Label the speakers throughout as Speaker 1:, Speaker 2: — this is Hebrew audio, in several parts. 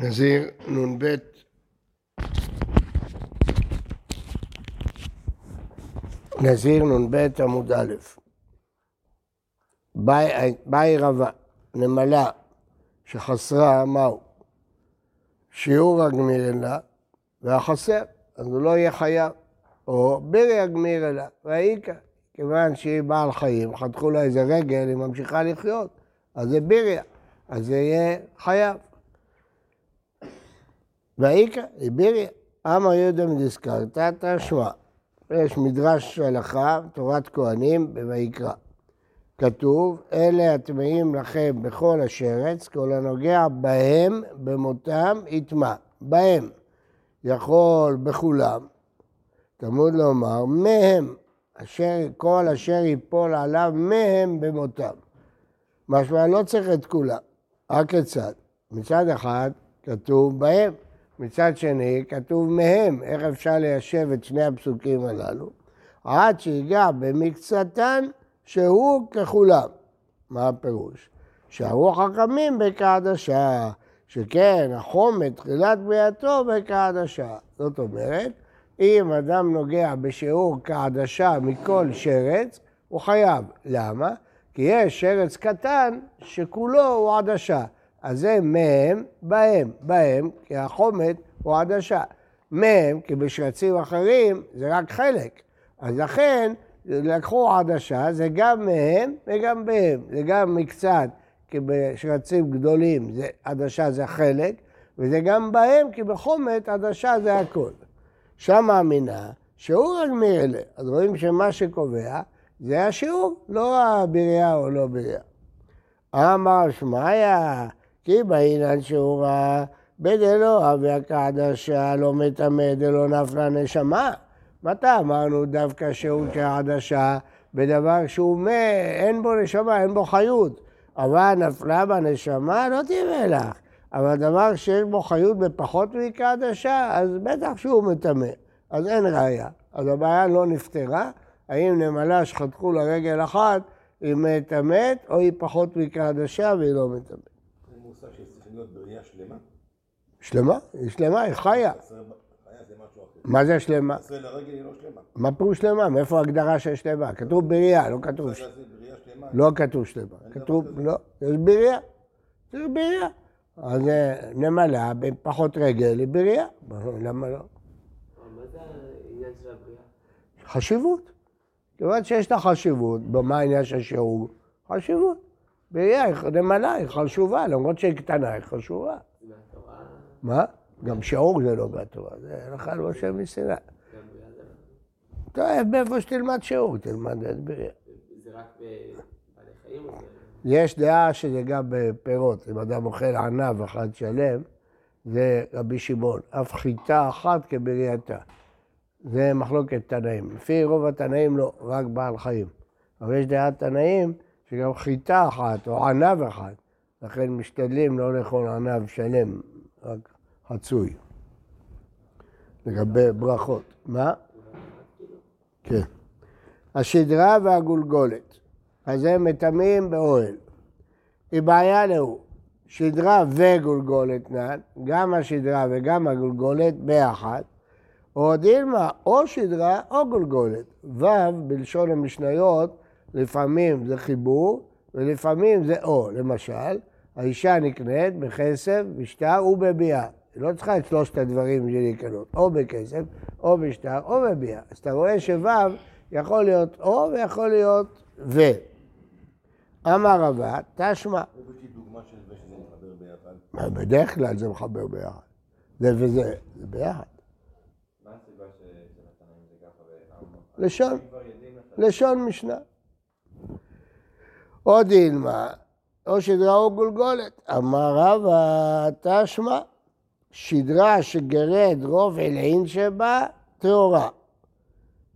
Speaker 1: נזיר נ"ב נזיר נ"ב עמוד א' באי רבה, נמלה, שחסרה מהו? שיעור הגמיר אלה והחסר, אז הוא לא יהיה חייב. או בירי הגמיר אלה, והאיכא, כיוון שהיא בעל חיים, חתכו לה איזה רגל, היא ממשיכה לחיות, אז זה ביריה, אז זה יהיה חייב. והאיכא, היא ביריה. אמר יהודה מדסקרתא תשמע. יש מדרש הלכה, תורת כהנים, בויקרא. כתוב, אלה הטמאים לכם בכל השרץ, כל הנוגע בהם, במותם, יטמע. בהם. יכול בכולם. תלמוד לומר, מהם, אשר, כל אשר ייפול עליו, מהם במותם. משמע לא צריך את כולם, רק כיצד? מצד אחד כתוב בהם, מצד שני כתוב מהם, איך אפשר ליישב את שני הפסוקים הללו? עד שיגע במקצתן שהוא ככולם. מה הפירוש? שהרו חכמים בקעדשה, שכן החום תחילת בריאתו בקעדשה. זאת אומרת, אם אדם נוגע בשיעור כעדשה מכל שרץ, הוא חייב. למה? כי יש שרץ קטן שכולו הוא עדשה. אז זה מהם, בהם, בהם, כי החומת הוא עדשה. מהם, כי בשרצים אחרים זה רק חלק. אז לכן לקחו עדשה, זה גם מהם וגם בהם. זה גם מקצת, כי בשרצים גדולים זה, עדשה זה חלק, וזה גם בהם, כי בחומת עדשה זה הכל. שם מאמינה שהוא רק מאלה. אז רואים שמה שקובע זה השיעור, לא הבריאה או לא בריאה. אמר שמעיה, כי בעינן שיעורה בדלא אביה כעדשה לא מטמא דלא נפלה נשמה. מתי אמרנו דווקא שיעור כעדשה בדבר שהוא מת, אין בו נשמה, אין בו חיות. אבל נפלה בנשמה, לא תהיה לך. אבל דבר שיש בו חיות בפחות מקעדשה, אז בטח שהוא מטמא. אז אין ראייה. אז הבעיה לא נפתרה. האם נמלה שחתכו לה רגל אחת, היא מטמאת, או היא פחות מקעדשה והיא לא מטמאת.
Speaker 2: להיות בראייה שלמה?
Speaker 1: שלמה? היא שלמה, היא חיה. מה זה שלמה?
Speaker 2: ישראל לרגל היא לא שלמה.
Speaker 1: מה פירוש שלמה? מאיפה ההגדרה של שלמה? כתוב בריאה, לא כתוב...
Speaker 2: שלמה.
Speaker 1: לא כתוב שלמה. כתוב, לא, יש בריאה. זה בריאה. אז נמלה בפחות רגל היא בריאה. למה לא?
Speaker 3: מה זה העניין של הבריאה?
Speaker 1: חשיבות. כיוון שיש לה חשיבות, במה העניין של שיעור? חשיבות. בריאה, היא- נמלה היא חשובה, למרות שהיא קטנה, היא חשובה. מה? גם שיעור זה לא מהתורה, זה הלכה מסיני.
Speaker 3: גם בריאה זה
Speaker 1: טוב, מאיפה שתלמד שיעור, תלמד את בריאה.
Speaker 3: זה רק בבעלי חיים.
Speaker 1: יש דעה שזה גם בפירות, אם אדם אוכל ענב אחד שלם, זה רבי שמעון, אף חיטה אחת כבריאתה. זה מחלוקת תנאים. לפי רוב התנאים לא, רק בעל חיים. אבל יש דעת תנאים שגם חיטה אחת או ענב אחד, לכן משתדלים לא לאכול ענב שלם, רק חצוי. לגבי ברכות. מה? כן. השדרה והגולגולת. אז הם מטמאים באוהל. היא בעיה להוא. שדרה וגולגולת נן, גם השדרה וגם הגולגולת ביחד, או דילמה, או שדרה או גולגולת. ו' בלשון המשניות, לפעמים זה חיבור ולפעמים זה או. למשל, האישה נקנית בכסף, בשטר ובביאה. היא לא צריכה את שלושת הדברים בשביל לקנות, או בכסף, או בשטר, או בביאה. אז אתה רואה שו' יכול להיות או ויכול להיות ו. אמר רבא, תשמע.
Speaker 2: יש לי דוגמה של זה שזה מתחבר ביחד.
Speaker 1: בדרך כלל זה מחבר ביחד. זה וזה, זה ביחד. לשון. לשון משנה. או דילמה, או שדרה או גולגולת. אמר רבא, תשמע, שדרה שגרד רוב עילין שבה, טהורה.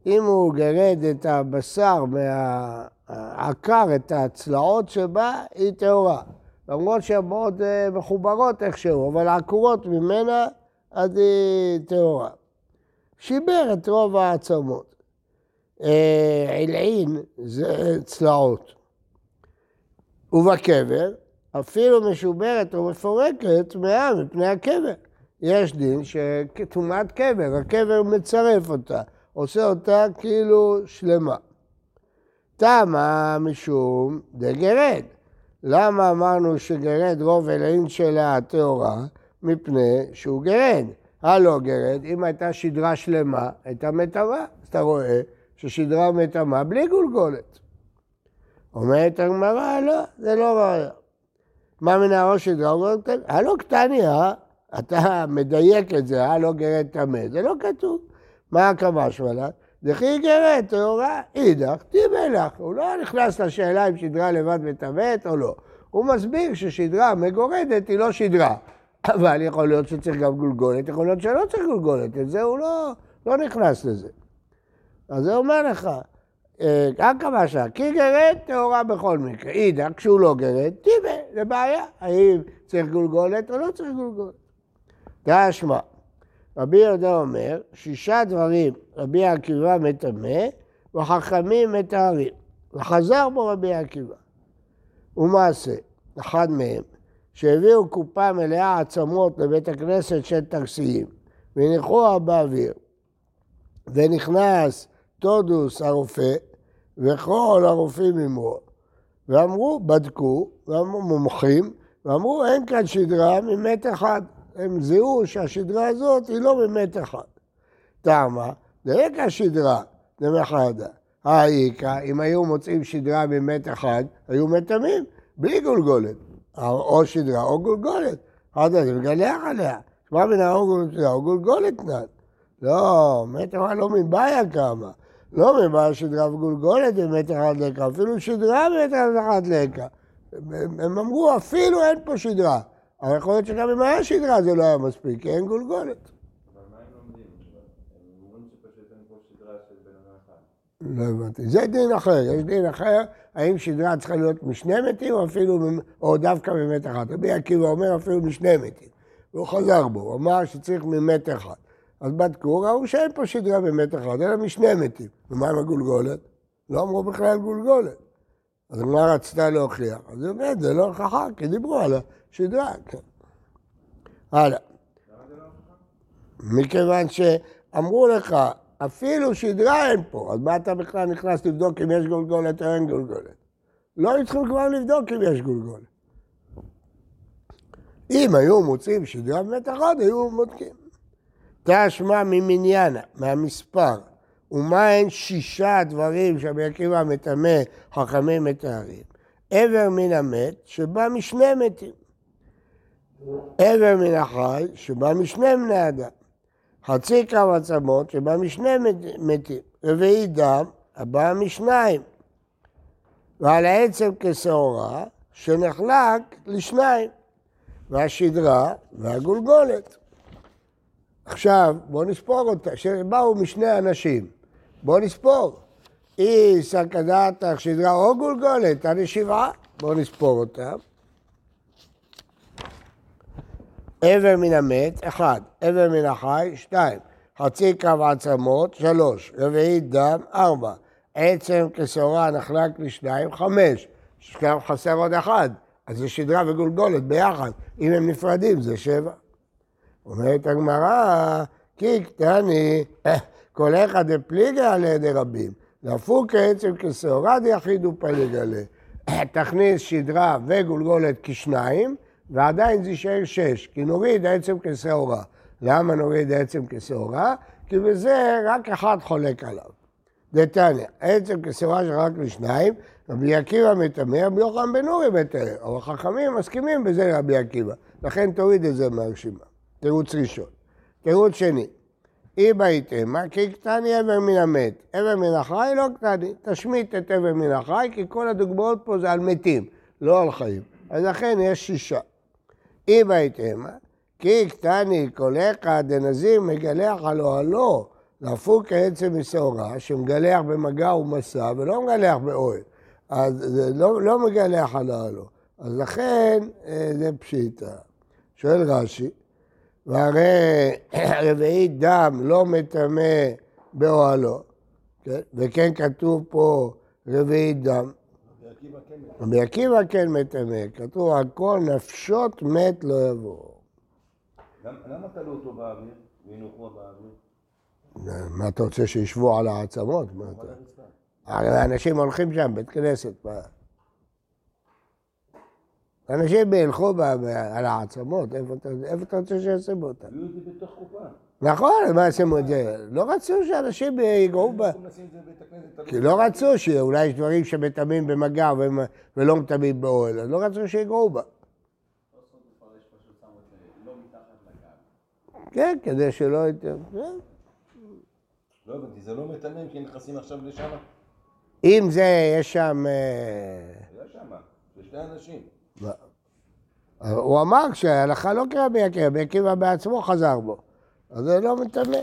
Speaker 1: אם הוא גרד את הבשר מהעקר, את הצלעות שבה, היא טהורה. למרות שהן מאוד אה, מחוברות איכשהו, אבל עקורות ממנה, אז היא טהורה. שיבר את רוב העצמות. אה, עילעין זה צלעות. ובקבר, אפילו משוברת או מפורקת, טמאה מפני הקבר. יש דין שטומאת קבר, הקבר מצרף אותה, עושה אותה כאילו שלמה. תמה משום דגרד. למה אמרנו שגרד רוב אלוהים שלה הטהורה? מפני שהוא גרד. הלא גרד, אם הייתה שדרה שלמה, הייתה מטמאה. אתה רואה ששדרה מטמאה בלי גולגולת. אומרת הגמרא, לא, זה לא ראיה. מה מנהרו שדרה? הלא קטני, אה? אתה מדייק את זה, הלא גרד טמא. זה לא כתוב. מה הקמה שלה? דכי גרד טהורה, אידך, תימלך. הוא לא נכנס לשאלה אם שדרה לבד מטמאת או לא. הוא מסביר ששדרה מגורדת היא לא שדרה. אבל יכול להיות שצריך גם גולגולת, יכול להיות שלא צריך גולגולת, את זה הוא לא, לא נכנס לזה. אז זה אומר לך, גם כמה שעה, כי גרד טהורה בכל מקרה. אידך, כשהוא לא גרד, טיבה, זה בעיה. האם צריך גולגולת או לא צריך גולגולת. תשמע, רבי יהודה אומר, שישה דברים רבי עקיבא מטמא וחכמים מתארים. וחזר בו רבי עקיבא. ומעשה, אחד מהם, שהביאו קופה מלאה עצמות לבית הכנסת של תרסיים, והניחוה באוויר, ונכנס טודוס הרופא, וכל הרופאים עמו, ואמרו, בדקו, ואמרו מומחים, ואמרו, אין כאן שדרה ממת אחד. הם זיהו שהשדרה הזאת היא לא ממת אחד. טעמה, דרקע שדרה דמחדה. האיכא, אם היו מוצאים שדרה ממת אחד, היו מטמאים, בלי גולגולת. או שדרה או גולגולת. אחד זה מגלח עליה. שמע מן האור או גולגולת נד. לא, מת אחד לא מבעיה כמה. לא מבעיה שדרה וגולגולת במת אחד לקה, אפילו שדרה במת אחד לקה. הם אמרו, אפילו אין פה שדרה. אבל יכול להיות שגם אם היה שדרה זה לא היה מספיק, כי אין גולגולת.
Speaker 3: אבל מה הם לומדים? הם אומרים שפשוט אין פה שדרה של בן אדם אחד.
Speaker 1: לא הבנתי. זה דין אחר, יש דין אחר, האם שדרה צריכה להיות משני מתים או אפילו, או דווקא ממת אחד. רבי עקיבא אומר אפילו משני מתים. והוא חזר בו, הוא אמר שצריך ממת אחד. אז בדקו, ראו שאין פה שדרה ממת אחד, אלא משני מתים. ומה עם הגולגולת? לא אמרו בכלל גולגולת. אז מה רצתה להוכיח? אז היא אומרת, זה לא הוכחה, כי דיברו על השדרה. כן. הלאה. מכיוון שאמרו לך, אפילו שדרה אין פה, אז מה אתה בכלל נכנס לבדוק אם יש גולגולת או אין גולגולת? לא היו צריכים כבר לבדוק אם יש גולגולת. אם היו מוצאים שדרה באמת אחת, היו בודקים. תשמע ממניינה, מהמספר, ומהן שישה דברים שרבי עקיבא מטמא, חכמים מתארים. עבר מן המת שבא משני מתים. עבר מן החי שבא משני בני אדם. חצי קו עצמות שבא משני מת- מתים. רביעי דם הבא משניים. ועל העצם כשעורה שנחלק לשניים. והשדרה והגולגולת. עכשיו, בואו נספור אותה, שבאו משני אנשים. בואו נספור. אי סכדתך שדרה או גולגולת, אני שבעה. בואו נספור אותם. עבר מן המת, אחד. עבר מן החי, שתיים. חצי קו עצמות, שלוש. רביעית דם, ארבע. עצם כשעורה נחלק לשניים, חמש. גם חסר עוד אחד. אז זה שדרה וגולגולת ביחד. אם הם נפרדים זה שבע. אומרת הגמרא, כי קטני, כל אחד דפליגה עלי ידי רבים. דפוק עצם כשעורה דיחידו פליג עלי. תכניס שדרה וגולגולת כשניים, ועדיין זה יישאר שש, כי נוריד עצם כשעורה. למה נוריד עצם כשעורה? כי בזה רק אחד חולק עליו. דתניא, עצם כשעורה שרק לשניים, רבי עקיבא מטמא, רבי יוחנן בן אורי מטהר. אבל חכמים מסכימים בזה רבי עקיבא. לכן תוריד את זה מהרשימה. תירוץ ראשון. תירוץ שני, אם הייתם, כי קטני אבר מן המת, אבר מן החי לא קטני, תשמיט את אבר מן החי, כי כל הדוגמאות פה זה על מתים, לא על חיים. אז לכן יש שישה. אם הייתם, כי קטני קולך דנזיר מגלח על אוהלו, להפוק העצם משעורה, שמגלח במגע ומסע ולא מגלח באוהל. אז זה לא, לא מגלח על אוהלו. אז לכן אה, זה פשיטה. שואל רש"י, והרי רביעית דם לא מטמא באוהלו, כן? וכן כתוב פה רביעית דם.
Speaker 2: רבי עקיבא כן
Speaker 1: מטמא, כתוב על כל נפשות מת לא יבוא.
Speaker 2: למ- למה תלו אותו באוויר? וינוחו באוויר?
Speaker 1: מה אתה רוצה שישבו על העצמות? הרי אנשים הולכים שם, בית כנסת. אנשים ילכו ב- ב- על העצמות, איפה אתה, רוצה שישימו אותם?
Speaker 2: הביאו את זה בתוך קופה.
Speaker 1: נכון, מה ישימו את זה? לא רצו שאנשים ייגעו ב...
Speaker 2: תלו
Speaker 1: כי לא. רצו שאולי יש דברים שמטמאים במגע ולא מטמאים באוהל, אז לא רצו שיגעו בה. כן, כדי שלא... ית- כן.
Speaker 2: לא הבנתי, זה לא מטמם כי נכנסים עכשיו לשם?
Speaker 1: אם זה, יש שם... אה,
Speaker 2: היה שם, זה שני אנשים.
Speaker 1: הוא אמר שההלכה לא כרבי עקיבא, רבי עקיבא בעצמו חזר בו. אז זה לא מטמא.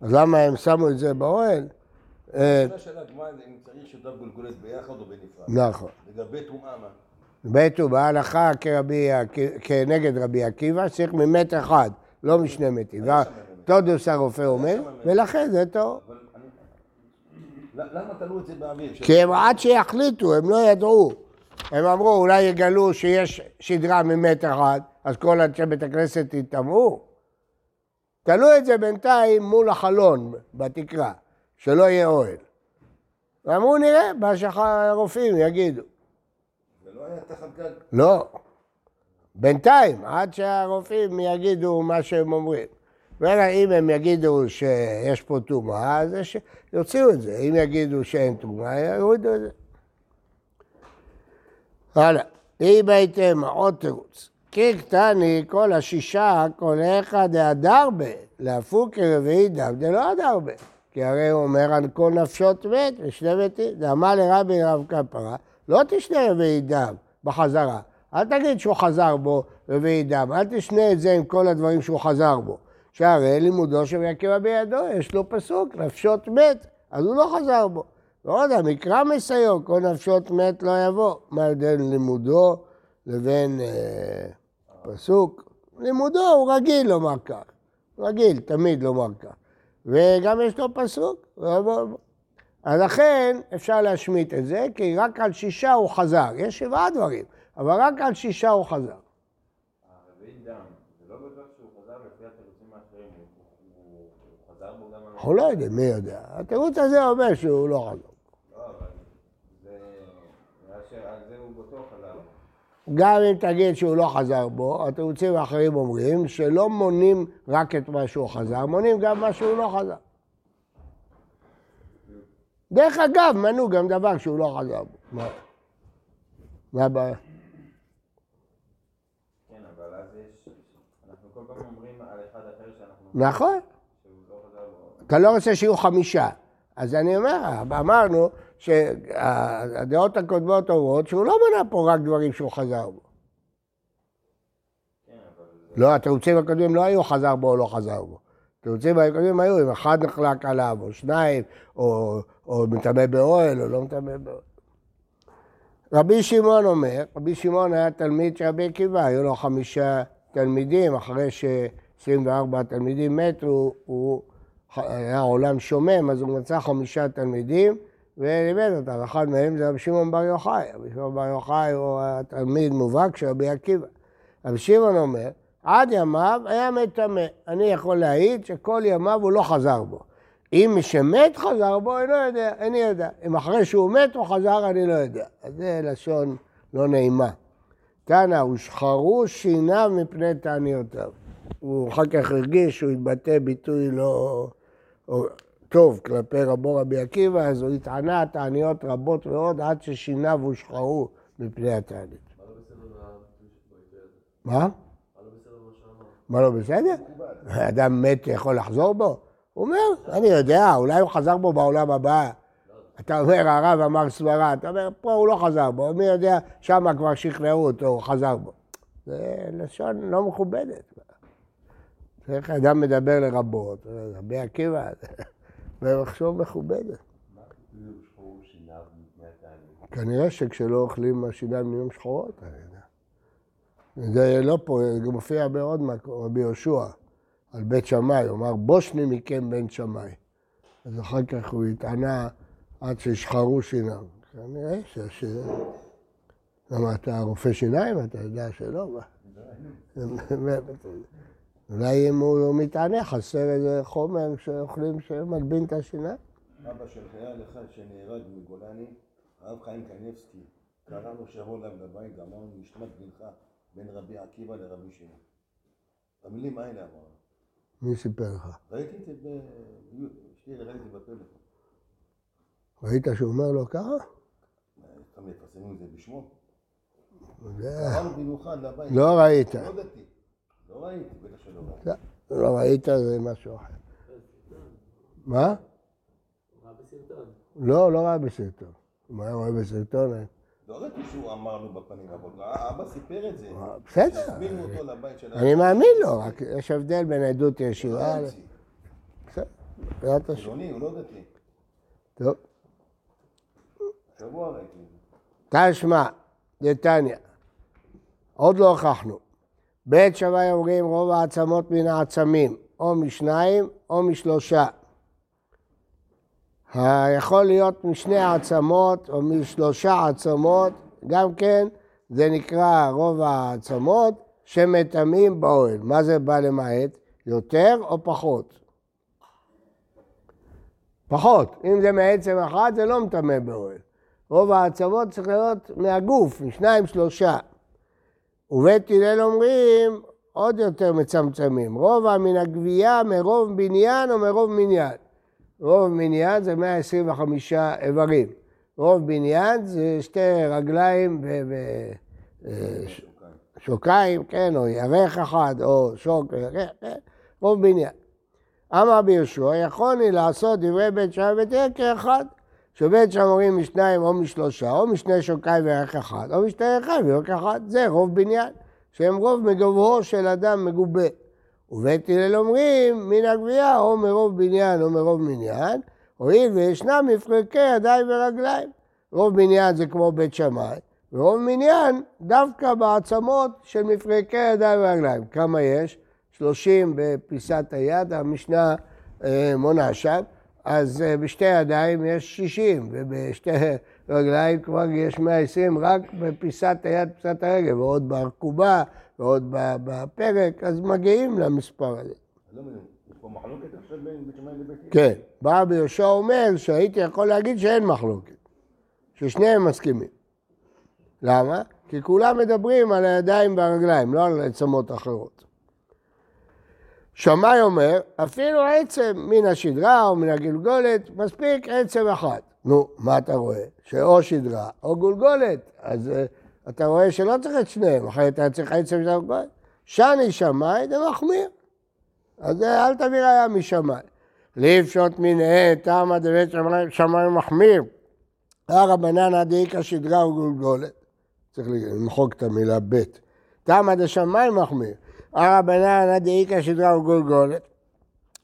Speaker 1: אז למה הם שמו את זה באוהל? אה. נכון.
Speaker 2: לגבי טומאה מה?
Speaker 1: ביתו בהלכה כרבי עקי- כנגד רבי עקיבא, צריך ממת אחד, לא משני מתים. תודוס הרופא אומר, ולכן זה טוב.
Speaker 2: למה תלו את זה באוויר?
Speaker 1: כי הם עד שיחליטו, הם לא ידעו. הם אמרו, אולי יגלו שיש שדרה ממת אחד, אז כל אנשי בית הכנסת יטמאו. תלו את זה בינתיים מול החלון בתקרה, שלא יהיה אוהל. ואמרו, נראה, מה שהרופאים יגידו.
Speaker 2: זה לא היה תחת גג.
Speaker 1: לא. בינתיים, עד שהרופאים יגידו מה שהם אומרים. ואלא אם הם יגידו שיש פה טומאה, אז יוציאו את זה. אם יגידו שאין טומאה, יורידו את זה. הלאה. אם הייתם עוד תירוץ. כי קטני כל השישה, כל אחד דהדר ב, להפוק כרביעי דם, דלא הדר ב. כי הרי הוא אומר על כל נפשות מת ושני מתים. דאמר לרבי רב כפרה, לא תשנה רביעי דם בחזרה. אל תגיד שהוא חזר בו רביעי דם, אל תשנה את זה עם כל הדברים שהוא חזר בו. שהרי לימודו של עקיבא בידו, יש לו פסוק, נפשות מת, אז הוא לא חזר בו. ועוד המקרא מסיו, כל נפשות מת לא יבוא. מה ההבדל לימודו לבין אה, פסוק? לימודו הוא רגיל לומר כך. רגיל, תמיד לומר כך. וגם יש לו פסוק. אז לכן אפשר להשמיט את זה, כי רק על שישה הוא חזר. יש שבעה דברים, אבל רק על שישה הוא חזר.
Speaker 3: לא.
Speaker 1: אנחנו לא יודעים, מי יודע. התירוץ הזה אומר שהוא לא חזר.
Speaker 3: לא, אבל זה... נראה שעל זה הוא בטוח חזר בו.
Speaker 1: גם אם תגיד שהוא לא חזר בו, התירוצים האחרים אומרים שלא מונים רק את מה שהוא חזר, מונים גם מה שהוא לא חזר. דרך אגב, מנו גם דבר שהוא לא חזר בו. מה? מה הבעיה? נכון.
Speaker 3: לא.
Speaker 1: אתה לא רוצה שיהיו חמישה. אז אני אומר, אמרנו שהדעות הקודמות אומרות שהוא לא מנה פה רק דברים שהוא חזר בו.
Speaker 3: כן.
Speaker 1: לא, התירוצים הקודמים לא היו חזר בו או לא חזר בו. התירוצים הקודמים היו אם אחד נחלק עליו, או שניים, או, או מטמא באוהל, או לא מטמא באוהל. רבי שמעון אומר, רבי שמעון היה תלמיד של רבי עקיבא, היו לו חמישה תלמידים, אחרי ש-24 תלמידים מתו, הוא היה עולם שומם, אז הוא מצא חמישה תלמידים ולימד אותם. אחד מהם זה רבי שמעון בר יוחאי. רבי שמעון בר יוחאי הוא התלמיד מובהק של רבי עקיבא. רבי שמעון אומר, עד ימיו היה מטמא. אני יכול להעיד שכל ימיו הוא לא חזר בו. אם מי שמת חזר בו, אני לא יודע, איני יודע. אם אחרי שהוא מת הוא חזר, אני לא יודע. אז זה לשון לא נעימה. תנא, הושחרו שיניו מפני תעניותיו. הוא אחר כך הרגיש שהוא התבטא ביטוי לא טוב כלפי רבו רבי עקיבא, אז הוא התענה תעניות רבות מאוד עד ששיניו הושחרו מפני התענית. מה? מה לא בסדר? אדם מת יכול לחזור בו? הוא אומר, אני יודע, אולי הוא חזר בו בעולם הבא. אתה אומר, הרב אמר סברה, אתה אומר, פה הוא לא חזר בו, מי יודע, שם כבר שכנעו אותו, הוא חזר בו. זה לשון לא מכובדת. איך אדם מדבר לרבות, רבי עקיבא, זה מחשוב מכובדת. כנראה שכשלא אוכלים השיניים נהיים שחורות, אני יודע. זה לא פה, זה מופיע בעוד מקום, רבי יהושע, על בית שמאי, הוא אמר, בושני מכם בן שמאי. אז אחר כך הוא התענה עד שישחרו שיניים. כנראה שיש... למה אתה רופא שיניים? אתה יודע שלא? אולי אם הוא מתענה, חסר איזה חומר שאוכלים שמגבין את השיניים?
Speaker 2: אבא של חייל אחד שנהרג מגולני, הרב חיים קניבסקי, קראנו שיבוא אליו לבית ואמרנו נשמת בנך בין רבי עקיבא לרבי שמעון. המילים האלה אמרנו.
Speaker 1: מי סיפר לך?
Speaker 2: ראיתי את זה ב... אשתי ראיתי בפלאפון.
Speaker 1: ראית שהוא אומר לו ככה?
Speaker 2: סתם מפרסמים את זה בשמו. במיוחד לבית.
Speaker 1: לא ראית.
Speaker 2: לא. לא ראיתי, בטח שלא ראיתי.
Speaker 1: לא, ראית, זה משהו אחר. מה? לא, לא ראה בסרטון. אם היה רואה בסרטון, היה-
Speaker 2: לא ראיתי שהוא אמר לו בפנים, אבל האבא סיפר את זה.
Speaker 1: בסדר.
Speaker 2: הזמינו אותו לבית של
Speaker 1: אני מאמין לו, רק יש הבדל בין עדות ישירה.
Speaker 2: לא
Speaker 1: בסדר, בעזרת השם.
Speaker 2: חילוני, הוא לא דתי.
Speaker 1: טוב.
Speaker 2: שבוע ראיתי.
Speaker 1: תשמע, דתניא, עוד לא הוכחנו. בית שמאי אומרים רוב העצמות מן העצמים, או משניים או משלושה. היכול להיות משני העצמות או משלושה עצמות, גם כן זה נקרא רוב העצמות שמטמאים באוהל. מה זה בא למעט? יותר או פחות? פחות. אם זה מעצם אחד זה לא מטמא באוהל. רוב העצמות צריך להיות מהגוף, משניים, שלושה. ובית הלל אומרים עוד יותר מצמצמים, רובע מן הגבייה מרוב בניין או מרוב מניין. רוב מניין זה 125 איברים. רוב בניין זה שתי רגליים ושוקיים, כן, או ירך אחד, או שוק, וירך, כן, רוב בניין. אמר ביהושע, יכולני לעשות דברי בית שמאי ובית הלל כאחד. שבית שם אומרים משניים או משלושה, או משני שוקיים וערך אחד, או משתי ירחיים וערך אחד. זה רוב בניין, שהם רוב מגובהו של אדם מגובה. ובית הלל אומרים מן הגבייה, או מרוב בניין או מרוב מניין, הואיל וישנם מפרקי ידיים ורגליים. רוב בניין זה כמו בית שמאי, ורוב מניין דווקא בעצמות של מפרקי ידיים ורגליים. כמה יש? 30 בפיסת היד, המשנה אה, מונה שם. אז אה, בשתי ידיים יש 60, ובשתי רגליים כבר יש 120 רק בפיסת היד, פיסת הרגל, ועוד בארכובה, ועוד בפרק, אז מגיעים למספר הזה.
Speaker 2: לא?
Speaker 1: כן, בא רבי יהושע אומר שהייתי יכול להגיד שאין מחלוקת, ששניהם מסכימים. למה? כי כולם מדברים על הידיים והרגליים, לא על עצמות אחרות. שמאי אומר, אפילו עצם מן השדרה או מן הגלגולת, מספיק עצם אחד. נו, מה אתה רואה? שאו שדרה או גולגולת. אז uh, אתה רואה שלא צריך את שניהם, אחרת אתה צריך עצם של הגולגולת. שני שמאי זה מחמיר. אז uh, אל תביא ראיה משמאי. לפשוט מנהה, תמה דבית שמאי, מחמיר. הרבנן דאיכא שדרה וגולגולת. צריך למחוק את המילה ב'. תמה דשמאי מחמיר. הרבנן דאיכא שדרה וגולגולת.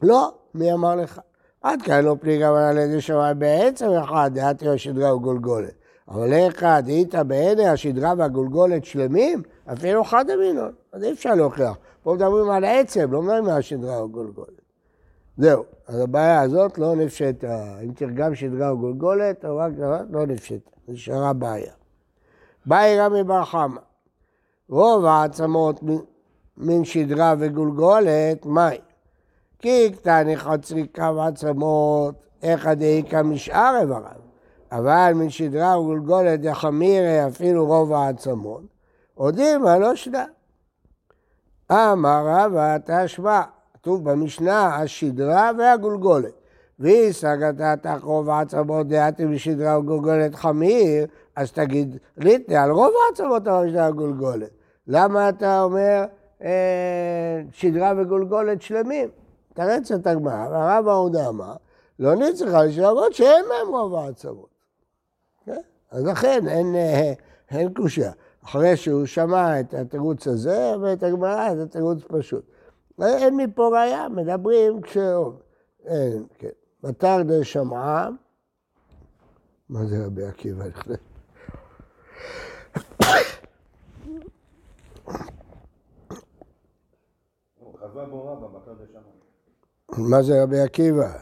Speaker 1: לא, מי אמר לך? עד כאן לא פליגה על ידי שמאי בעצם אחד, דעתי השדרה וגולגולת. אבל איך דהית בעיני השדרה והגולגולת שלמים? אפילו אחד המינון, אז אי אפשר להוכיח. פה מדברים על עצם, לא מדברים על השדרה וגולגולת. זהו, אז הבעיה הזאת לא נפשטה. אם תרגם שדרה וגולגולת, או רק דבר, לא נפשטה. נשארה בעיה. באי רמי בר חמא. רוב העצמות מן שדרה וגולגולת, מהי? כי קטני חצי קו עצמות, איכא דאיכא משאר איבריו. אבל מן שדרה וגולגולת דחמירי אפילו רוב העצמות, הודימה לא שדה. אמר רבא תשמע, כתוב במשנה השדרה והגולגולת. והיא סגתה תח רוב העצמות דעתי בשדרה וגולגולת חמיר, אז תגיד ליטני על רוב העצמות שדרה וגולגולת. למה אתה אומר שדרה וגולגולת שלמים? תרץ את הגמרא, והרב ההודה אמר, לא נצטרך לשלמות שאין מהם רוב העצמות. כן? אז לכן אין, אה, אין קושייה. אחרי שהוא שמע את התירוץ הזה ואת הגמרא, זה תירוץ פשוט. אין מפה ראייה, מדברים כש... אין, כן. בתר דה שמעה, מה זה רבי עקיבא?
Speaker 2: חזר בו רבא, בקר דשמאי.
Speaker 1: מה זה רבי עקיבא?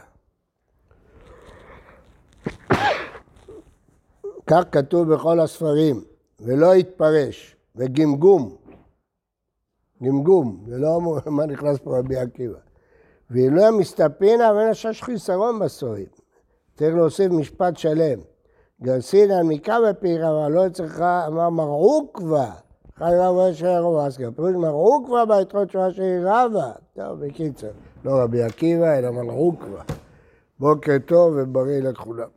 Speaker 1: כך כתוב בכל הספרים, ולא יתפרש, וגמגום. גמגום, זה לא אמור, מה נכנס פה רבי עקיבא. ואם לא מסתפינא ואין השש חיסרון בסורים. צריך להוסיף משפט שלם. גרסינא מקרא בפירא, אבל לא אצלך, אמר מרעו. חי רב אשר רב אסקר. פירוש מרעו כבר ביתרות שואה שהיא רבה. טוב, בקיצור, לא רבי עקיבא, אלא מרעו כבר. בוקר טוב ובריא לכולם.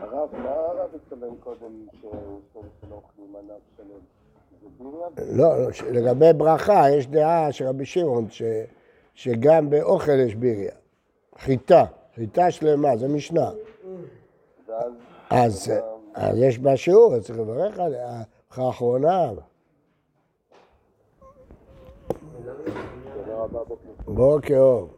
Speaker 4: הרב, מה הרב התכוון קודם שהוא שלא אוכלים ענף שלם?
Speaker 1: לא, לא, לגבי ברכה, יש דעה של רבי שמעון, שגם באוכל יש ביריה. חיטה, חיטה שלמה, זה משנה. אז יש בה שיעור, צריך לברך עליה. האחרונה. בוקר אור.